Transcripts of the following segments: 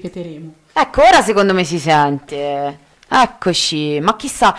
ripeteremo. Ecco, ora secondo me si sente. Eccoci, ma chissà,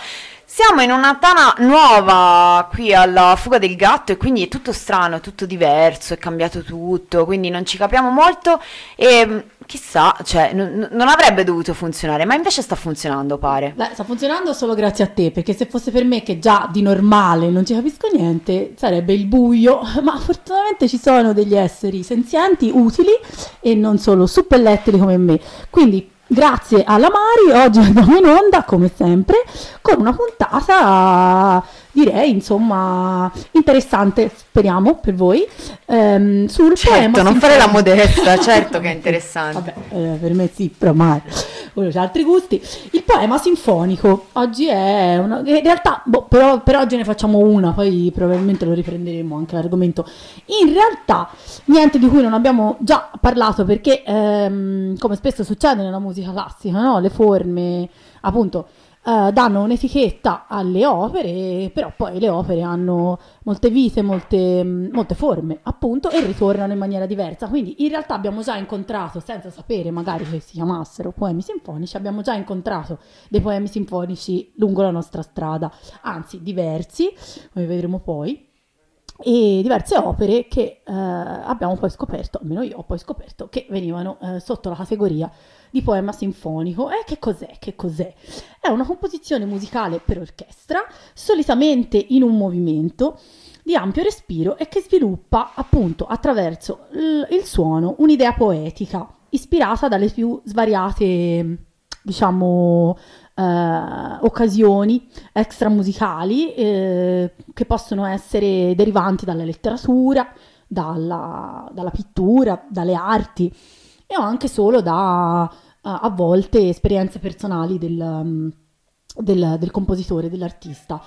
siamo in una tana nuova qui alla fuga del gatto e quindi è tutto strano, è tutto diverso, è cambiato tutto, quindi non ci capiamo molto e mm, chissà, cioè, n- non avrebbe dovuto funzionare, ma invece sta funzionando, pare. Beh, sta funzionando solo grazie a te, perché se fosse per me che già di normale non ci capisco niente, sarebbe il buio, ma fortunatamente ci sono degli esseri senzienti, utili e non solo suppellettili come me. Quindi Grazie alla Mari, oggi andiamo in onda come sempre con una puntata direi insomma interessante, speriamo per voi, ehm, sul certo, poema non fare la modesta, certo che è interessante. Vabbè, eh, per me sì, però mai. Uno c'ha altri gusti. Il poema sinfonico oggi è una. In realtà, boh, però, per oggi ne facciamo una, poi probabilmente lo riprenderemo anche l'argomento. In realtà, niente di cui non abbiamo già parlato perché, ehm, come spesso succede nella musica classica, no? le forme, appunto. Eh, danno un'etichetta alle opere, però poi le opere hanno molte vite, molte, molte forme, appunto, e ritornano in maniera diversa. Quindi in realtà abbiamo già incontrato, senza sapere magari che si chiamassero poemi sinfonici, abbiamo già incontrato dei poemi sinfonici lungo la nostra strada, anzi diversi, come vedremo poi. E diverse opere che eh, abbiamo poi scoperto, almeno io ho poi scoperto, che venivano eh, sotto la categoria di poema sinfonico. E che cos'è? Che cos'è? È una composizione musicale per orchestra, solitamente in un movimento di ampio respiro e che sviluppa appunto attraverso l- il suono un'idea poetica ispirata dalle più svariate, diciamo, eh, occasioni extramusicali eh, che possono essere derivanti dalla letteratura, dalla, dalla pittura, dalle arti e anche solo da a a volte esperienze personali del, um, del- del compositore, dell'artista.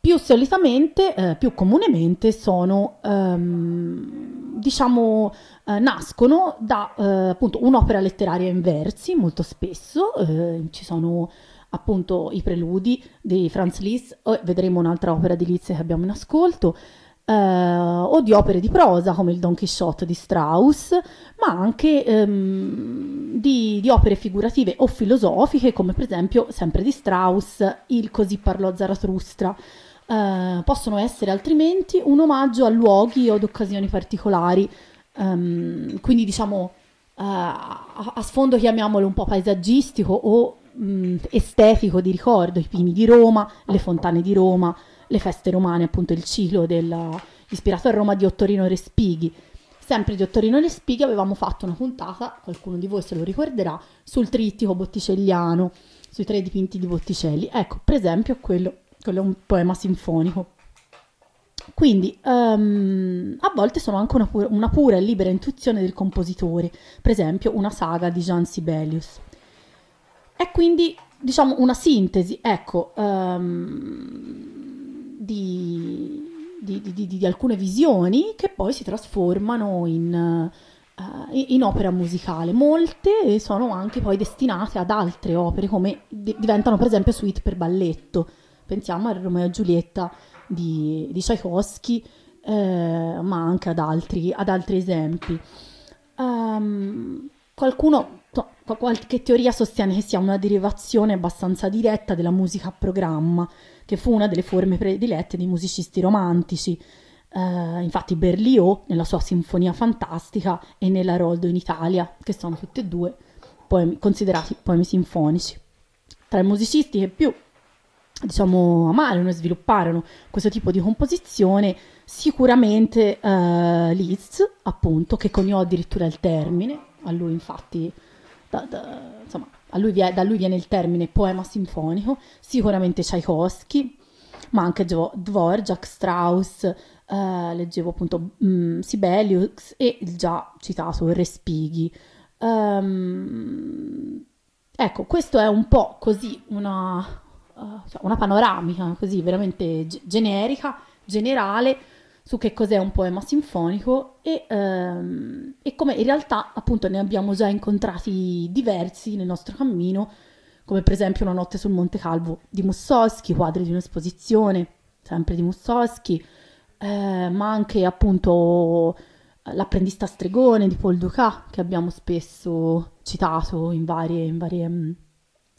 Più solitamente, eh, più comunemente sono, ehm, diciamo, eh, nascono da eh, appunto un'opera letteraria in versi, molto spesso, eh, ci sono appunto i preludi di Franz Liszt, vedremo un'altra opera di Liszt che abbiamo in ascolto, eh, o di opere di prosa come il Don Quixote di Strauss, ma anche ehm, di, di opere figurative o filosofiche, come per esempio, sempre di Strauss, Il Così parlò Zarathustra. Eh, possono essere altrimenti un omaggio a luoghi o ad occasioni particolari, Ehm, quindi diciamo eh, a, a sfondo chiamiamolo un po' paesaggistico o mh, estetico di ricordo, i pini di Roma, le fontane di Roma, le feste romane, appunto il ciclo della, ispirato a Roma di Ottorino Respighi. Sempre di Ottorino Respighi avevamo fatto una puntata, qualcuno di voi se lo ricorderà, sul trittico botticelliano, sui tre dipinti di Botticelli. Ecco, per esempio, quello, quello è un poema sinfonico. Quindi ehm, a volte sono anche una, pu- una pura e libera intuizione del compositore, per esempio una saga di Jean Sibelius. È quindi, diciamo, una sintesi, ecco, ehm, di, di- di- di- alcune visioni che poi si trasformano in, eh, in opera musicale. Molte sono anche poi destinate ad altre opere, come di- diventano per esempio suite per balletto. Pensiamo a Romeo e Giulietta di, di Tchaikovsky, eh, ma anche ad altri, ad altri esempi. Ehm, qualcuno, no, qua- qualche teoria sostiene che sia una derivazione abbastanza diretta della musica a programma, che fu una delle forme predilette dei musicisti romantici. Eh, infatti Berlioz, nella sua Sinfonia Fantastica, e nella Roldo in Italia, che sono tutte e due poemi, considerati poemi sinfonici. Tra i musicisti che più diciamo, amarono e svilupparono questo tipo di composizione, sicuramente eh, Liszt, appunto, che coniò addirittura il termine, a lui infatti, da, da, lui, da lui viene il termine poema sinfonico, sicuramente Tchaikovsky, ma anche Dvorak, Strauss, eh, leggevo appunto um, Sibelius e il già citato Respighi. Um, ecco, questo è un po' così una, uh, una panoramica così veramente g- generica, generale su che cos'è un poema sinfonico e, um, e come in realtà appunto ne abbiamo già incontrati diversi nel nostro cammino come per esempio Una notte sul Monte Calvo di Mussoschi, quadri di un'esposizione, sempre di Mussoschi, eh, ma anche appunto L'apprendista stregone di Paul Ducat, che abbiamo spesso citato in varie, in varie mm,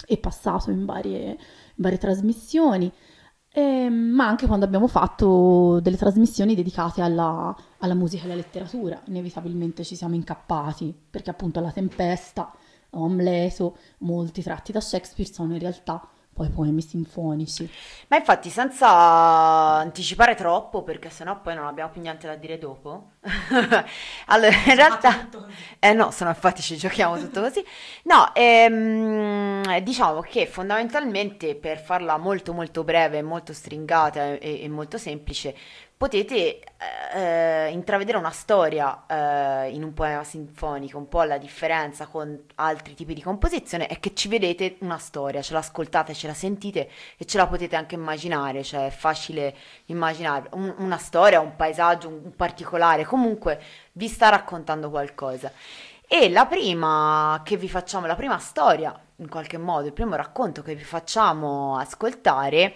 e passato in varie, in varie trasmissioni. Eh, ma anche quando abbiamo fatto delle trasmissioni dedicate alla, alla musica e alla letteratura, inevitabilmente ci siamo incappati, perché appunto La Tempesta Amleto, molti tratti da Shakespeare sono in realtà poi poemi sinfonici. Ma infatti senza anticipare troppo, perché sennò poi non abbiamo più niente da dire dopo. allora, in realtà... Eh no, se no infatti ci giochiamo tutto così. No, ehm, diciamo che fondamentalmente per farla molto molto breve, molto stringata e, e molto semplice, potete eh, intravedere una storia eh, in un poema sinfonico, un po' la differenza con altri tipi di composizione è che ci vedete una storia, ce l'ascoltate, ce la sentite e ce la potete anche immaginare, cioè è facile immaginare un, una storia, un paesaggio, un, un particolare, comunque vi sta raccontando qualcosa. E la prima che vi facciamo, la prima storia, in qualche modo, il primo racconto che vi facciamo ascoltare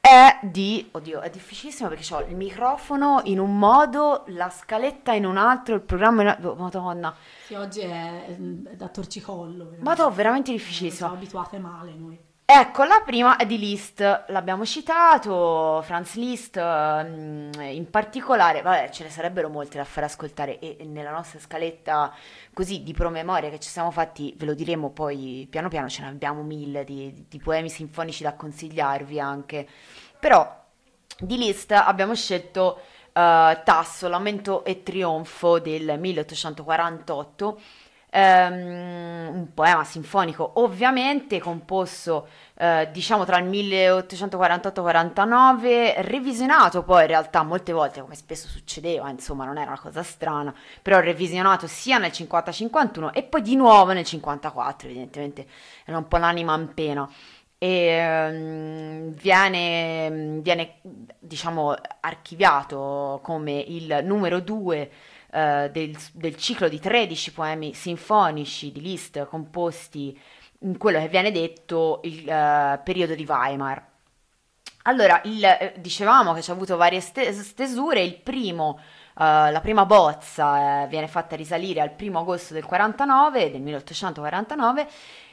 è di... Oddio, è difficilissimo perché ho il microfono in un modo, la scaletta in un altro, il programma in un altro... Oh, madonna. Sì, oggi è, è da torcicollo. Ma Madonna, veramente difficilissimo. Siamo abituate male noi. Ecco, la prima è di Liszt, l'abbiamo citato, Franz Liszt mm, in particolare, vabbè ce ne sarebbero molte da fare ascoltare e nella nostra scaletta così di promemoria che ci siamo fatti, ve lo diremo poi piano piano, ce ne abbiamo mille di, di poemi sinfonici da consigliarvi anche, però di Liszt abbiamo scelto uh, Tasso, Lamento e Trionfo del 1848 Um, un poema sinfonico ovviamente composto uh, diciamo tra il 1848-49 revisionato poi in realtà molte volte come spesso succedeva insomma non era una cosa strana però revisionato sia nel 50-51 e poi di nuovo nel 54 evidentemente era un po' l'anima in pena. E um, viene, viene diciamo archiviato come il numero 2 eh, del, del, ciclo di 13 poemi sinfonici di Liszt composti in quello che viene detto il uh, periodo di Weimar. Allora, il, eh, dicevamo che ci ha avuto varie stesure, il primo, uh, la prima bozza viene fatta risalire al 1 agosto del 49, del 1849,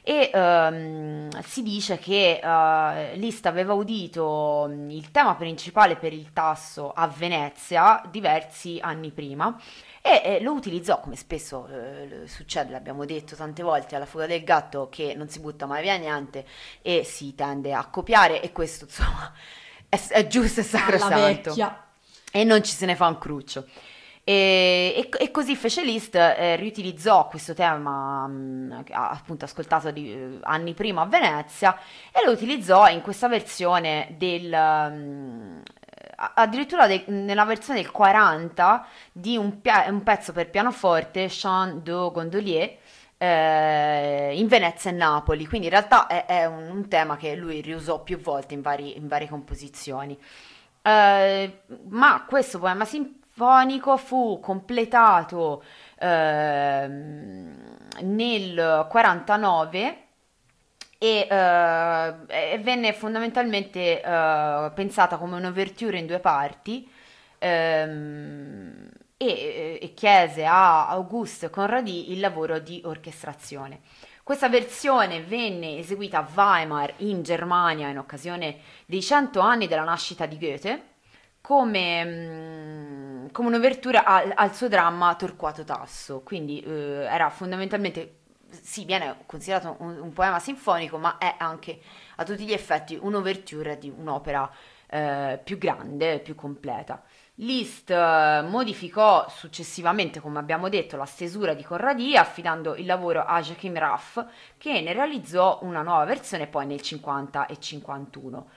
e um, si dice che uh, Liszt aveva udito il tema principale per il tasso a Venezia diversi anni prima e eh, lo utilizzò come spesso eh, succede, l'abbiamo detto tante volte alla fuga del gatto che non si butta mai via niente e si tende a copiare e questo insomma è, è giusto e sacrosanto e non ci se ne fa un cruccio. E, e, e, così fece Liszt, eh, riutilizzò questo tema mh, appunto ascoltato di, eh, anni prima a Venezia e lo utilizzò in questa versione del, mh, addirittura de- nella versione del 40 di un, pia- un pezzo per pianoforte, Chant de Gondolier, eh, in Venezia e Napoli, quindi in realtà è, è un, un, tema che lui riusò più volte in, vari, in varie composizioni. Eh, ma questo poema sinfonico fu completato eh, nel 49 e, uh, venne fondamentalmente uh, pensata come un'ouverture in due parti um, e, e, chiese a Auguste Conradi il lavoro di orchestrazione. Questa versione venne eseguita a Weimar in Germania in occasione dei cento anni della nascita di Goethe come, um, come un'ouverture al, al, suo dramma Torquato Tasso, quindi uh, era fondamentalmente sì, viene considerato un, un, poema sinfonico, ma è anche a tutti gli effetti un'ouverture di un'opera eh, più grande, più completa. Liszt eh, modificò successivamente, come abbiamo detto, la stesura di Corradì affidando il lavoro a Joachim Raff che ne realizzò una nuova versione poi nel 50 e 51.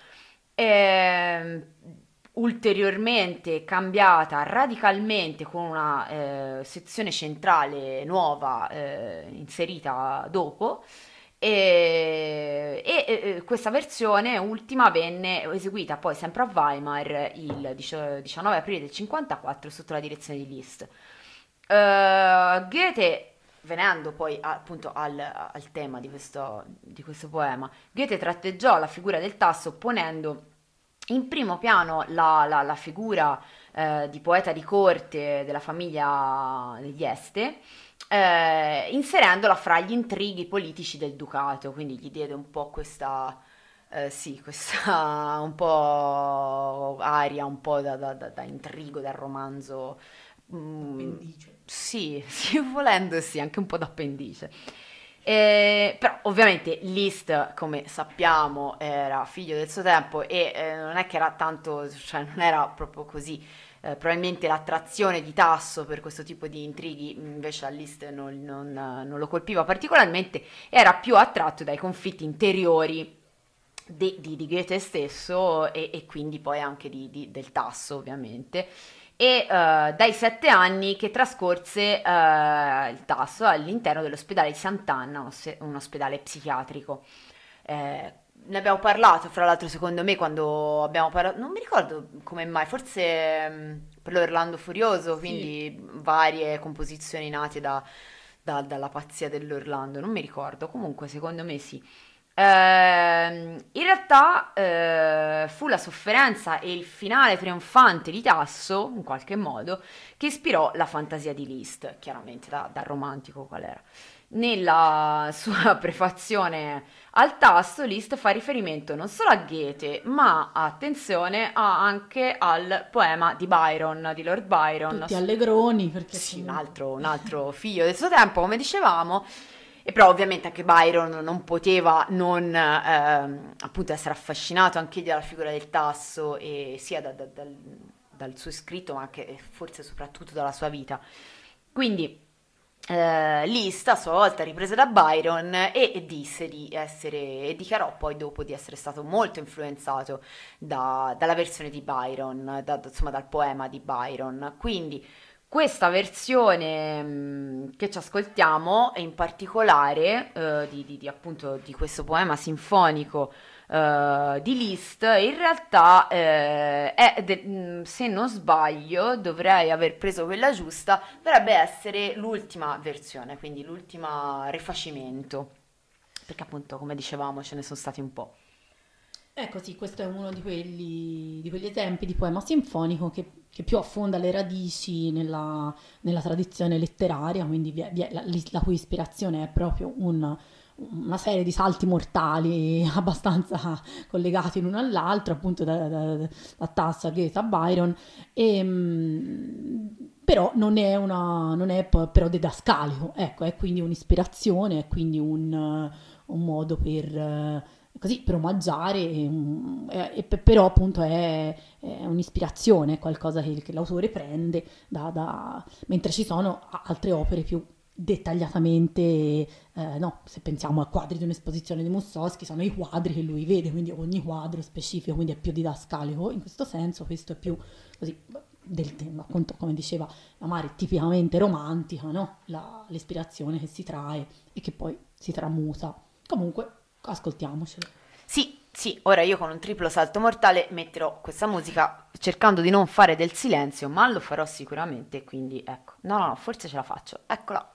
E, ehm, ulteriormente cambiata radicalmente con una eh, sezione centrale nuova eh, inserita dopo e, e, e, questa versione ultima venne eseguita poi sempre a Weimar il 19 aprile del 54 sotto la direzione di Liszt. Uh, Goethe, venendo poi appunto al, al tema di questo, di questo poema, Goethe tratteggiò la figura del tasso ponendo in primo piano la, la, la figura eh, di poeta di corte della famiglia degli Este, eh, inserendola fra gli intrighi politici del ducato, quindi gli diede un po' questa, eh, sì, questa un po' aria, un po' da, da, da, da intrigo, da romanzo. Mm, sì, sì, volendo sì, anche un po' d'appendice. Eh, però ovviamente Liszt, come sappiamo, era figlio del suo tempo e eh, non è che era tanto, cioè non era proprio così eh, probabilmente l'attrazione di Tasso per questo tipo di intrighi invece a Liszt non, non, non, lo colpiva particolarmente, era più attratto dai conflitti interiori di, di, di Goethe stesso e, e, quindi poi anche di, del Tasso ovviamente. E uh, dai sette anni che trascorse uh, il Tasso all'interno dell'ospedale di Sant'Anna, un, un ospedale psichiatrico. Eh, ne abbiamo parlato, fra l'altro, secondo me, quando abbiamo parlato, non mi ricordo come mai, forse mh, per l'Orlando Furioso, quindi sì. varie composizioni nate da, da, dalla pazzia dell'Orlando, non mi ricordo, comunque secondo me sì. Eh, in realtà eh, fu la sofferenza e il finale trionfante di Tasso, in qualche modo, che ispirò la fantasia di Liszt, chiaramente da, da romantico qual era. Nella sua prefazione al tasto, Liszt fa riferimento non solo a Goethe, ma attenzione anche al poema di Byron, di Lord Byron. Tutti allegroni, perché sì, un altro, un altro figlio del suo tempo, come dicevamo. E però ovviamente anche Byron non poteva non ehm, appunto essere affascinato anche dalla figura del tasso e sia da, da, dal, dal suo scritto ma anche forse soprattutto dalla sua vita. Quindi eh, Liszt a sua volta riprese da Byron e, e, disse di essere e dichiarò poi dopo di essere stato molto influenzato da, dalla versione di Byron, da, insomma dal poema di Byron. Quindi questa versione mm, che ci ascoltiamo, in particolare eh, di, di, di, appunto, di questo poema sinfonico uh, di Liszt, in realtà eh, è, de- mm, se non sbaglio, dovrei aver preso quella giusta, dovrebbe essere l'ultima versione, quindi l'ultimo rifacimento, perché appunto come dicevamo ce ne sono stati un po'. Ecco sì, questo è uno di, quelli, di quegli esempi di poema sinfonico che, che più affonda le radici nella, nella tradizione letteraria, quindi vi è la, la, cui ispirazione è proprio un, una serie di salti mortali abbastanza collegati l'uno all'altro, appunto da, da, da Tasso a Goethe a Byron, e, ehm, però non è, una, non è però didascalico, ecco, è quindi un'ispirazione, è quindi un, un modo per così per omaggiare, e, e, però appunto è, è un'ispirazione, è qualcosa che, che l'autore prende da, da, mentre ci sono altre opere più dettagliatamente, eh, no, se pensiamo a quadri di un'esposizione di Mussowski, sono i quadri che lui vede, quindi ogni quadro specifico, quindi è più didascalico, in questo senso questo è più così del tema, appunto come diceva Amari, tipicamente romantica, no? La, l'ispirazione che si trae e che poi si tramuta. Comunque, ascoltiamocelo. Sì, sì, ora io con un triplo salto mortale metterò questa musica cercando di non fare del silenzio, ma lo farò sicuramente, quindi ecco. No, no, forse ce la faccio. Eccola.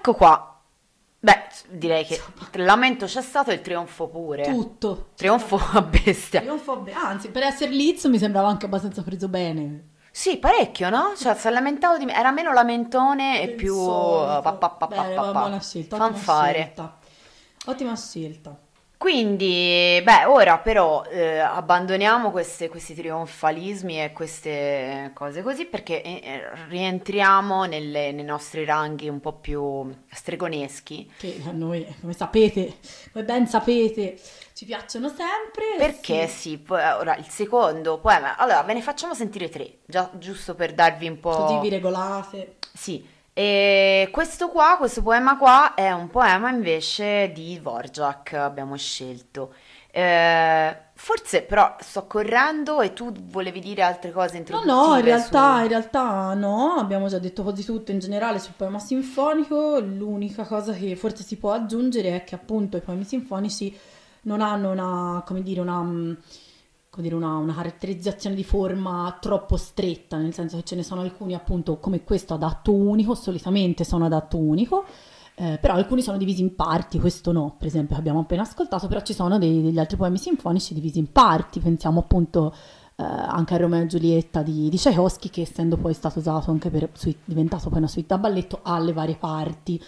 Ecco qua. Beh, direi che il lamento c'è stato e il trionfo pure. Tutto. Trionfo a bestia. Trionfo be- Anzi, per essere Liz mi sembrava anche abbastanza preso bene. Sì, parecchio, no? Cioè, si è lamentato di me. Era meno lamentone e più... solito. pa, pa, pa, pa, Bene, pa, pa. buona scelta, ottima Fanfare. scelta. Ottima scelta. Quindi, beh, ora però eh, abbandoniamo queste- questi trionfalismi e queste cose così perché eh, eh, rientriamo nelle- nei nostri ranghi un po' più stregoneschi. Che a noi, come sapete, come ben sapete, ci piacciono sempre. Perché sì. sì, poi, ora il secondo poema, allora ve ne facciamo sentire tre, già giusto per darvi un po'... Così vi regolate. Sì, e questo qua, questo poema qua è un poema invece di Dvorak, abbiamo scelto. Eh, forse però sto correndo e tu volevi dire altre cose No, introduttive no, in realtà, su- in realtà no, abbiamo già detto quasi tutto in generale sul poema sinfonico, l'unica cosa che forse si può aggiungere è che appunto i poemi sinfonici non hanno una, come dire, una, mm, dire, una, una caratterizzazione di forma troppo stretta, nel senso che ce ne sono alcuni appunto come questo ad atto unico, solitamente sono ad atto unico, eh, però alcuni sono divisi in parti, questo no, per esempio, che abbiamo appena ascoltato, però ci sono dei- degli altri poemi sinfonici divisi in parti, pensiamo appunto eh, anche a Romeo e Giulietta di, di Tchaikovsky, che essendo poi stato usato anche per, sui- diventato poi una suite da balletto, ha le varie parti.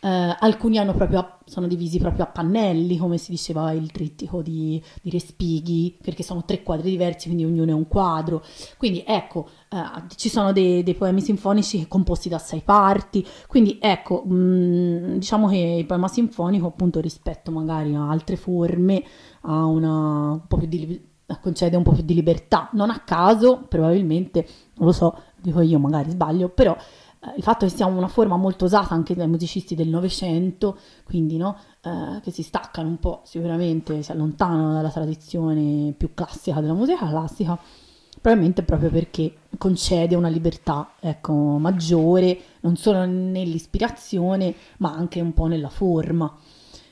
Eh, alcuni a- sono divisi proprio a pannelli, come si diceva il trittico di, di Respighi, perché sono tre quadri diversi, quindi ognuno è un quadro. Quindi ecco, eh, ci sono dei, dei poemi sinfonici composti da sei parti, quindi ecco, mh, diciamo che il poema sinfonico appunto rispetto magari a altre forme ha una un po' più di concede un po' più di libertà, non a caso, probabilmente, non lo so, dico io, magari sbaglio, però il fatto che sia una forma molto usata anche dai musicisti del Novecento, quindi no, eh, che si staccano un po', sicuramente si allontanano dalla tradizione più classica della musica classica, probabilmente proprio perché concede una libertà ecco, maggiore, non solo nell'ispirazione, ma anche un po' nella forma.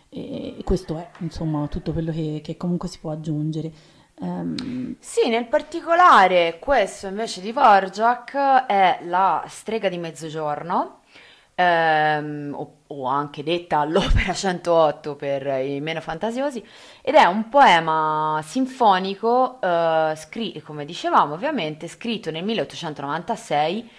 E questo è insomma tutto quello che, che comunque si può aggiungere. Um... Sì, nel particolare questo invece di Vorjak è la strega di mezzogiorno, ehm, o, o, anche detta l'opera 108 per i meno fantasiosi, ed è un poema sinfonico, eh, scri- come dicevamo ovviamente, scritto nel 1896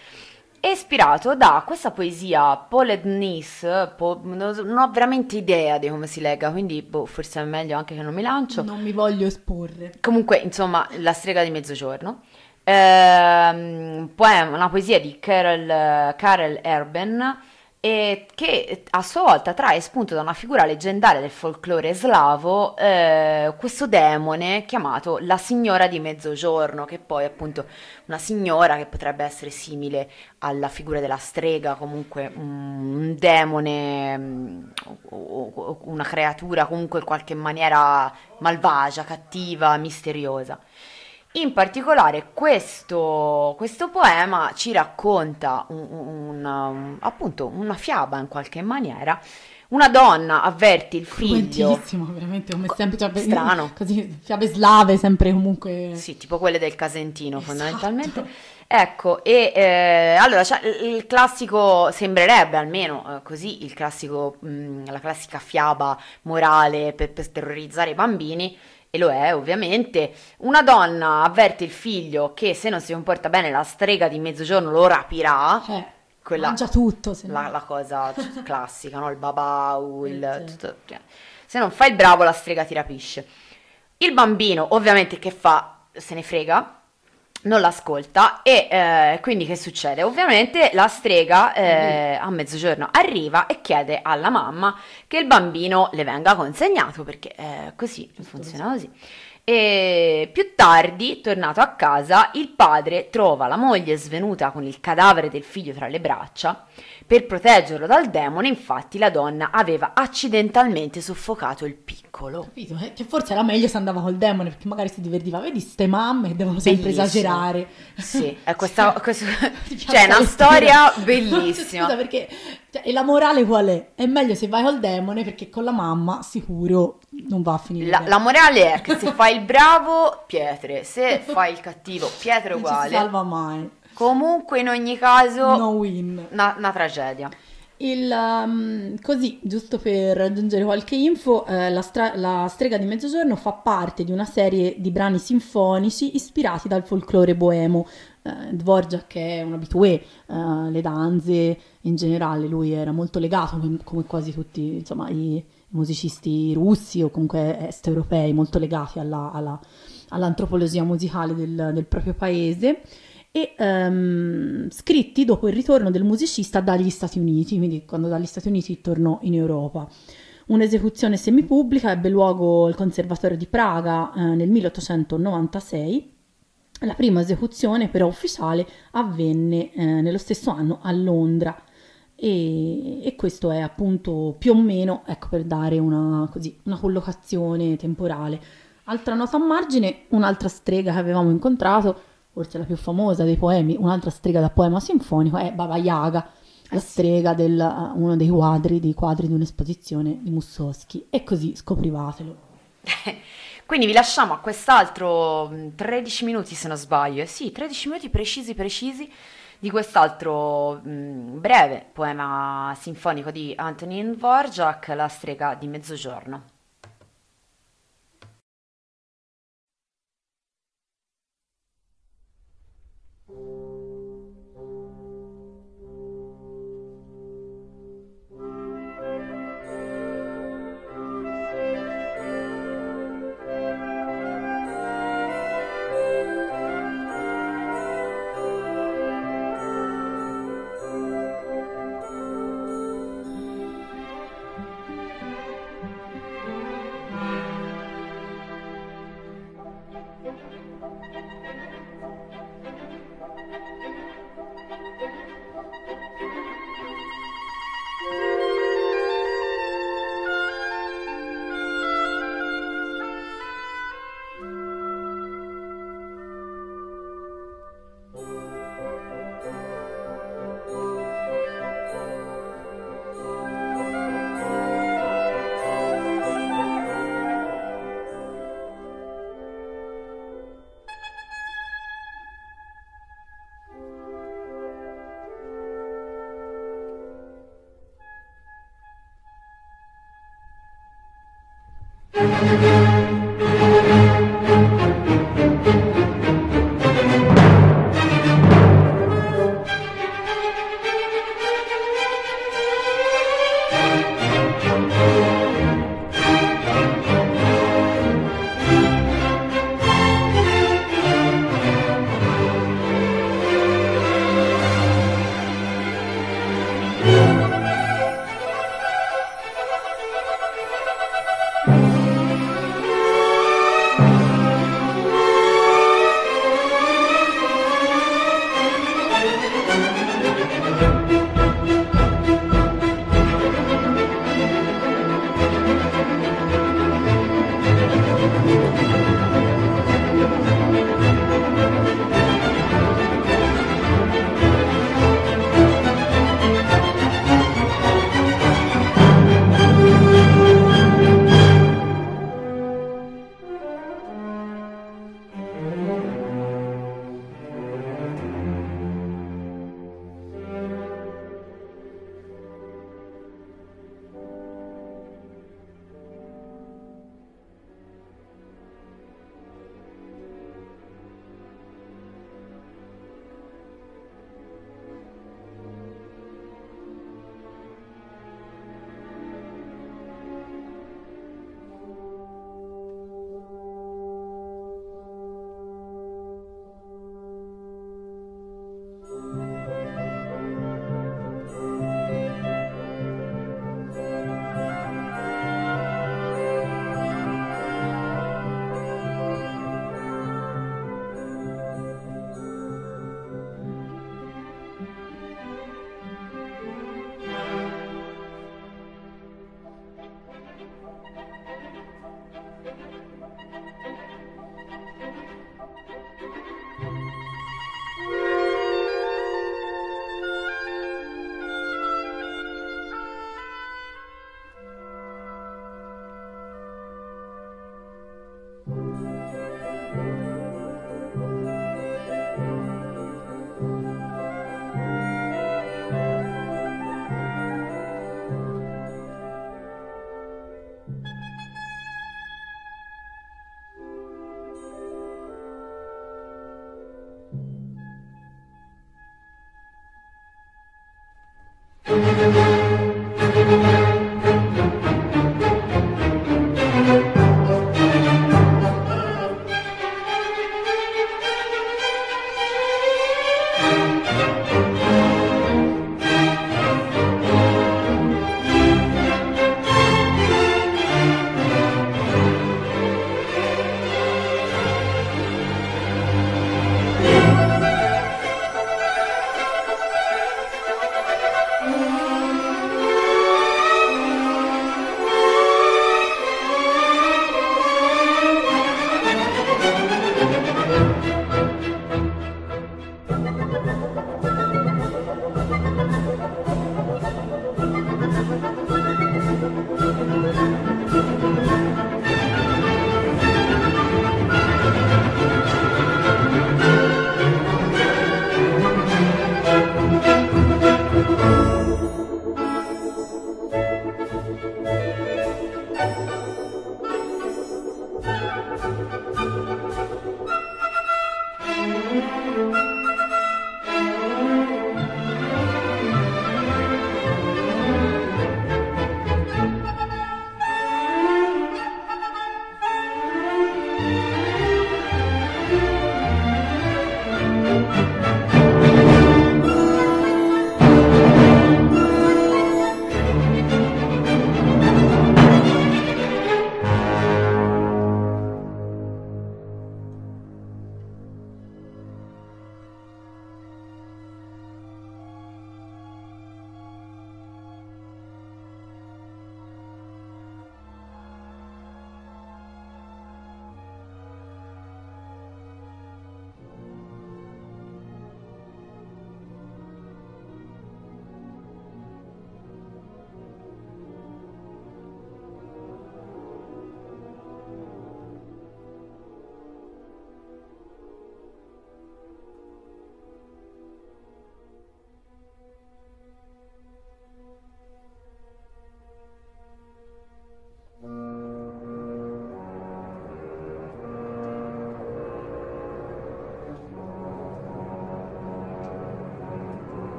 è ispirato da questa poesia Pauled Nice, po- non ho veramente idea di come si legga, quindi boh, forse è meglio anche che non mi lancio. Non mi voglio esporre. Comunque, insomma, La strega di mezzogiorno. Eh, poema, una poesia di Karel, Karel Erben e che a sua volta trae spunto da una figura leggendaria del folklore slavo, eh, questo demone chiamato la signora di mezzogiorno, che poi appunto una signora che potrebbe essere simile alla figura della strega, comunque un demone, mm, una creatura comunque in qualche maniera malvagia, cattiva, misteriosa. In particolare questo, questo poema ci racconta un, un, un, appunto una fiaba in qualche maniera. Una donna avverti il figlio. Bellissimo, veramente come sempre. Cioè, strano. Così, fiabe slave, sempre comunque. Sì, tipo quelle del Casentino, esatto. fondamentalmente. Ecco, e eh, allora cioè, il classico sembrerebbe almeno eh, così, il classico, mh, la classica fiaba morale per, per terrorizzare i bambini e lo è ovviamente, una donna avverte il figlio che se non si comporta bene la strega di mezzogiorno lo rapirà. Eh, quella, mangia tutto. Se la, la, cosa classica, no? il babau, il, eh, tutto, cioè. se non fai il bravo la strega ti rapisce. Il bambino ovviamente che fa? Se ne frega, non l'ascolta e eh, quindi che succede? Ovviamente la strega eh, a mezzogiorno arriva e chiede alla mamma che il bambino le venga consegnato perché eh, così funziona così. E più tardi, tornato a casa, il padre trova la moglie svenuta con il cadavere del figlio tra le braccia per proteggerlo dal demone, infatti, la donna aveva accidentalmente soffocato il piccolo. Capito? Eh? Che forse era meglio se andava col demone, perché magari si divertiva. Vedi, ste mamme che devono sempre bellissimo. esagerare. Sì, è questa, questa cioè, è una storia bellissima. Scusa, perché cioè, e la morale qual è? È meglio se vai col demone, perché con la mamma sicuro non va a finire. La, la morale è che se fai il bravo, pietre, se fai il cattivo, pietre uguale. Non si salva mai. Comunque, in ogni caso, no win. Una, una tragedia. Il, um, così, giusto per aggiungere qualche info, eh, la, stra- la, strega di mezzogiorno fa parte di una serie di brani sinfonici ispirati dal folklore boemo. Eh, Dvorak è un abitué, eh, le danze in generale, lui era molto legato, come, quasi tutti insomma, i, musicisti russi o comunque est europei, molto legati alla, alla, all'antropologia musicale del, del proprio paese e um, scritti dopo il ritorno del musicista dagli Stati Uniti, quindi quando dagli Stati Uniti tornò in Europa. Un'esecuzione semipubblica ebbe luogo al Conservatorio di Praga eh, nel 1896. La prima esecuzione però ufficiale avvenne eh, nello stesso anno a Londra e, e, questo è appunto più o meno ecco, per dare una, così, una collocazione temporale. Altra nota a margine, un'altra strega che avevamo incontrato forse la più famosa dei poemi, un'altra strega da poema sinfonico è Baba Yaga, la strega di uh, uno dei quadri, dei quadri di un'esposizione di Mussoschi. E così scoprivatelo. Quindi vi lasciamo a quest'altro 13 mm, minuti se non sbaglio, eh sì, 13 minuti precisi precisi di quest'altro mh, mm, breve poema sinfonico di Antonin Dvorak, La strega di mezzogiorno.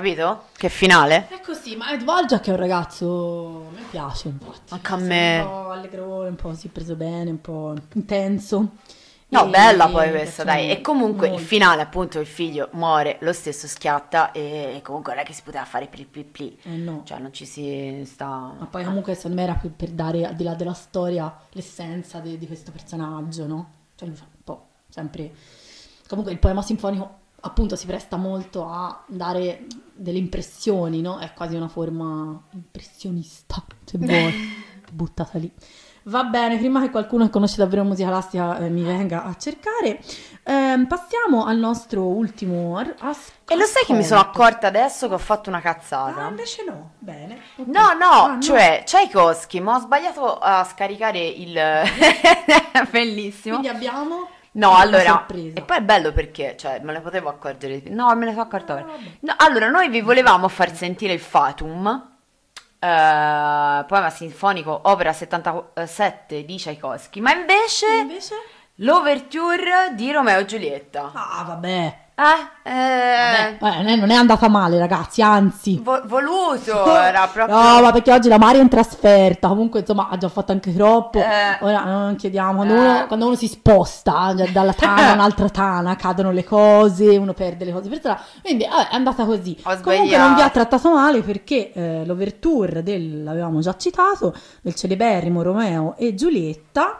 Capito? Che finale? È così, ma Ed che è un ragazzo, a me piace infatti. Anche a me. Un po' allegrone, un po' si è preso bene, un po' intenso. No, E- bella poi questa, dai. E comunque il molto. finale, appunto, il figlio muore, lo stesso schiatta e comunque non è che si poteva fare pli pli pli. Eh no. Cioè non ci si sta... Ma poi comunque secondo me era per, per dare, al di là della storia, l'essenza de- di questo personaggio, no? Cioè lui fa un po' sempre... Comunque il poema sinfonico appunto si presta molto a dare delle impressioni, no? È quasi una forma impressionista, se vuoi, buttata lì. Va bene, prima che qualcuno che conosce davvero musica classica eh, mi venga a cercare, ehm, passiamo al nostro ultimo ar- as- E lo sai che mi sono accorta adesso che ho fatto una cazzata? Ah, invece no, bene. ok. No, no, Ah, cioè Tchaikovsky, ma ho sbagliato a scaricare il... Bellissimo. Quindi abbiamo No, allora, e poi è bello perché, cioè, me ne potevo accorgere. No, me ne sono accorta ora. Ah, vabbè. No, allora, noi vi volevamo far sentire il Fatum, eh, poema sinfonico, opera 77 di Tchaikovsky, ma invece Invece? l'ouverture di Romeo e Giulietta. Ah, vabbè. Eh, eh, Vabbè, eh, non è andata male, ragazzi, anzi. vo- voluto, era proprio... No, ma perché oggi la Mari è in trasferta. Comunque, insomma, ha già fatto anche troppo. Eh. Ora non chiediamo. Quando, Eh. uno, quando uno si sposta cioè, dalla tana a un'altra tana, cadono le cose, uno perde le cose per strada. Quindi vabbè, è andata così. Comunque non vi ha trattato male perché eh, l'overture del, l'avevamo già citato, del celeberrimo Romeo e Giulietta.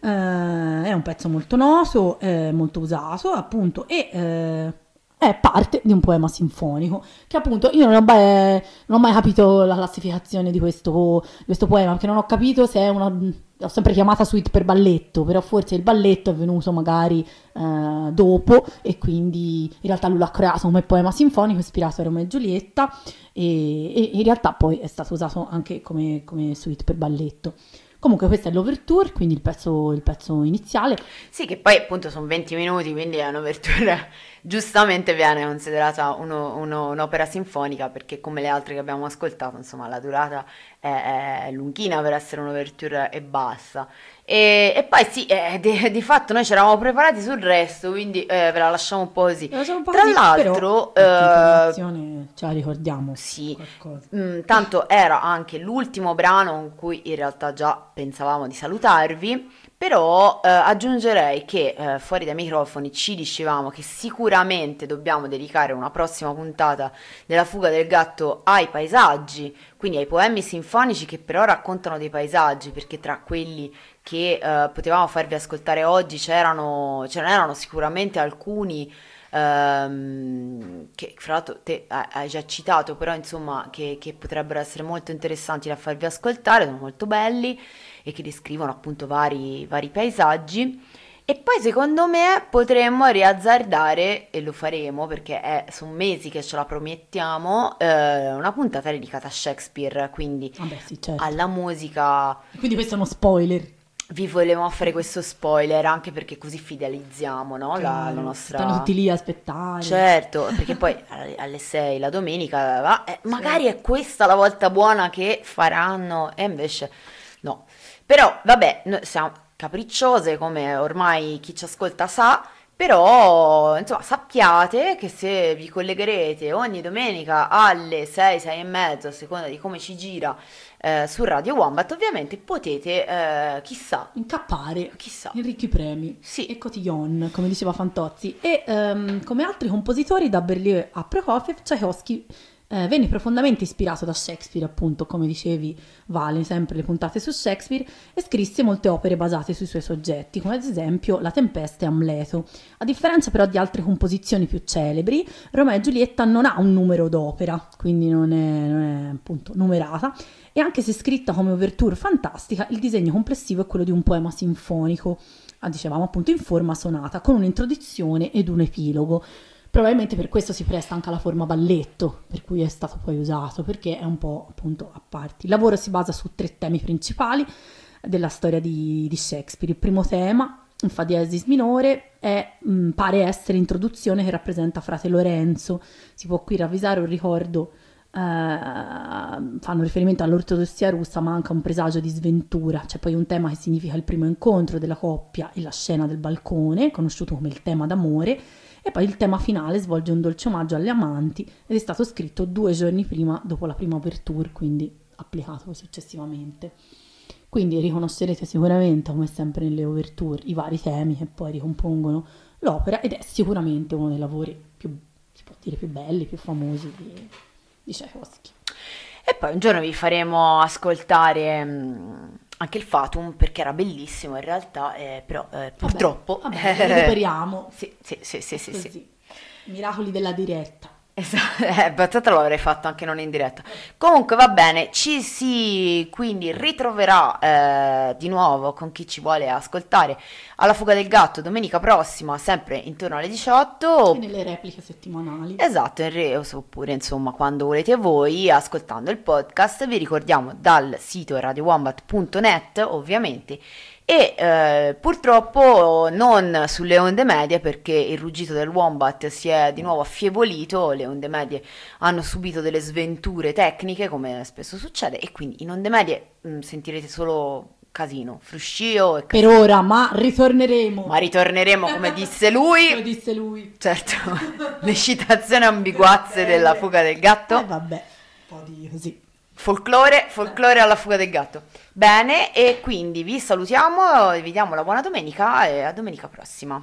Eh, è un pezzo molto noto, eh, molto usato appunto e eh, è parte di un poema sinfonico che appunto io non ho, mai, non ho mai capito la classificazione di questo, di questo poema perché non ho capito se è una l'ho sempre chiamata suite per balletto però forse il balletto è venuto magari eh, dopo e quindi in realtà lui l'ha creato come poema sinfonico ispirato a Romeo e Giulietta e, e in realtà poi è stato usato anche come, come suite per balletto comunque questo è l'overture quindi il pezzo, il pezzo iniziale. Sì, che poi appunto sono 20 minuti, quindi è un'ouverture, giustamente viene considerata uno- uno- un'opera sinfonica, perché come le altre che abbiamo ascoltato, insomma, la durata è, è lunghina per essere un'ouverture e basta. E, e poi sì, eh, di, di fatto noi ci eravamo preparati sul resto, quindi eh, ve la lasciamo un po' così. Un po' Tra così, l'altro, però, eh, ce la ricordiamo sì, qualcosa. Mm, tanto era anche l'ultimo brano con cui in realtà già pensavamo di salutarvi, però eh, aggiungerei che eh, fuori dai microfoni ci dicevamo che sicuramente dobbiamo dedicare una prossima puntata della fuga del gatto ai paesaggi, quindi ai poemi sinfonici che però raccontano dei paesaggi, perché tra quelli che eh, potevamo farvi ascoltare oggi c'erano, ce n'erano sicuramente alcuni ehm, che fra l'altro te hai già citato, però insomma che, che potrebbero essere molto interessanti da farvi ascoltare, sono molto belli e che descrivono appunto vari, vari paesaggi. E poi secondo me potremmo riazzardare, e lo faremo perché è- sono mesi che ce la promettiamo, eh, una puntata dedicata a Shakespeare, quindi Vabbè, sì, certo. alla musica. Quindi questo è uno spoiler. Vi volevamo fare questo spoiler anche perché così fidelizziamo no? la, la Chiaro, nostra... Stanno tutti lì a aspettare. Certo, perché poi alle- alle 6 la domenica va, eh, magari è questa la volta buona che faranno e invece. Però vabbè, noi siamo capricciose come ormai chi ci ascolta sa, però insomma sappiate che se vi collegherete ogni domenica alle 6, 6 e mezzo, a seconda di come ci gira eh, su Radio Wombat, ovviamente potete, eh, chissà, Incappare chissà. in ricchi premi. Sì. E cotillon, come diceva Fantozzi. E ehm, come altri compositori, da Berlioz a Prokofiev, Tchaikovsky eh, venne profondamente ispirato da Shakespeare, appunto, come dicevi, vale sempre le puntate su Shakespeare, e scrisse molte opere basate sui suoi soggetti, come ad esempio La Tempesta e Amleto. A differenza però di altre composizioni più celebri, Romeo e Giulietta non ha un numero d'opera, quindi non è, non è appunto numerata, e anche se scritta come ouverture fantastica, il disegno complessivo è quello di un poema sinfonico, ah, dicevamo appunto in forma sonata, con un'introduzione ed un epilogo. Probabilmente per questo si presta anche alla forma balletto, per cui è stato poi usato, perché è un po' appunto a parti. Il lavoro si basa su tre temi principali della storia di, di Shakespeare. Il primo tema, in fa diesis minore, è, mh, pare essere l'introduzione che rappresenta frate Lorenzo. Si può qui ravvisare un ricordo eh, fanno riferimento all'ortodossia russa, ma anche a un presagio di sventura. C'è poi un tema che significa il primo incontro della coppia e la scena del balcone, conosciuto come il tema d'amore, E poi il tema finale svolge un dolce omaggio alle amanti ed è stato scritto due giorni prima, dopo la prima ouverture, quindi applicato successivamente. Quindi riconoscerete sicuramente, come sempre nelle ouverture, i vari temi che poi ricompongono l'opera ed è sicuramente uno dei lavori più, si può dire, più belli, più famosi di, di Tchaikovsky. E poi un giorno vi faremo ascoltare mh, anche il Fatum perché era bellissimo in realtà, eh, però eh, purtroppo... Vabbè, vabbè, recuperiamo. sì, sì, sì, sì, sì, sì. Miracoli della diretta. Esatto, eh, battata l'avrei fatto anche non in diretta. Comunque va bene, ci si quindi ritroverà eh, di nuovo con chi ci vuole ascoltare alla fuga del gatto domenica prossima, sempre intorno alle 18. E nelle repliche settimanali. Esatto, in re- oppure insomma quando volete voi, ascoltando il podcast, vi ricordiamo dal sito radiowombat.net ovviamente e eh, purtroppo non sulle onde medie perché il ruggito del wombat si è di nuovo affievolito, le onde medie hanno subito delle sventure tecniche come spesso succede e quindi in onde medie mh, sentirete solo casino, fruscio e Per ora, ma ritorneremo. ma ritorneremo come disse Lo lui. disse lui. Certo, le citazioni ambiguazze della fuga del gatto. vabbè, un po' di così. Folklore, folklore alla fuga del gatto. Bene, e quindi vi salutiamo, vi diamo la buona domenica e a domenica prossima.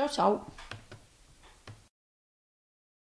Ciao ciao.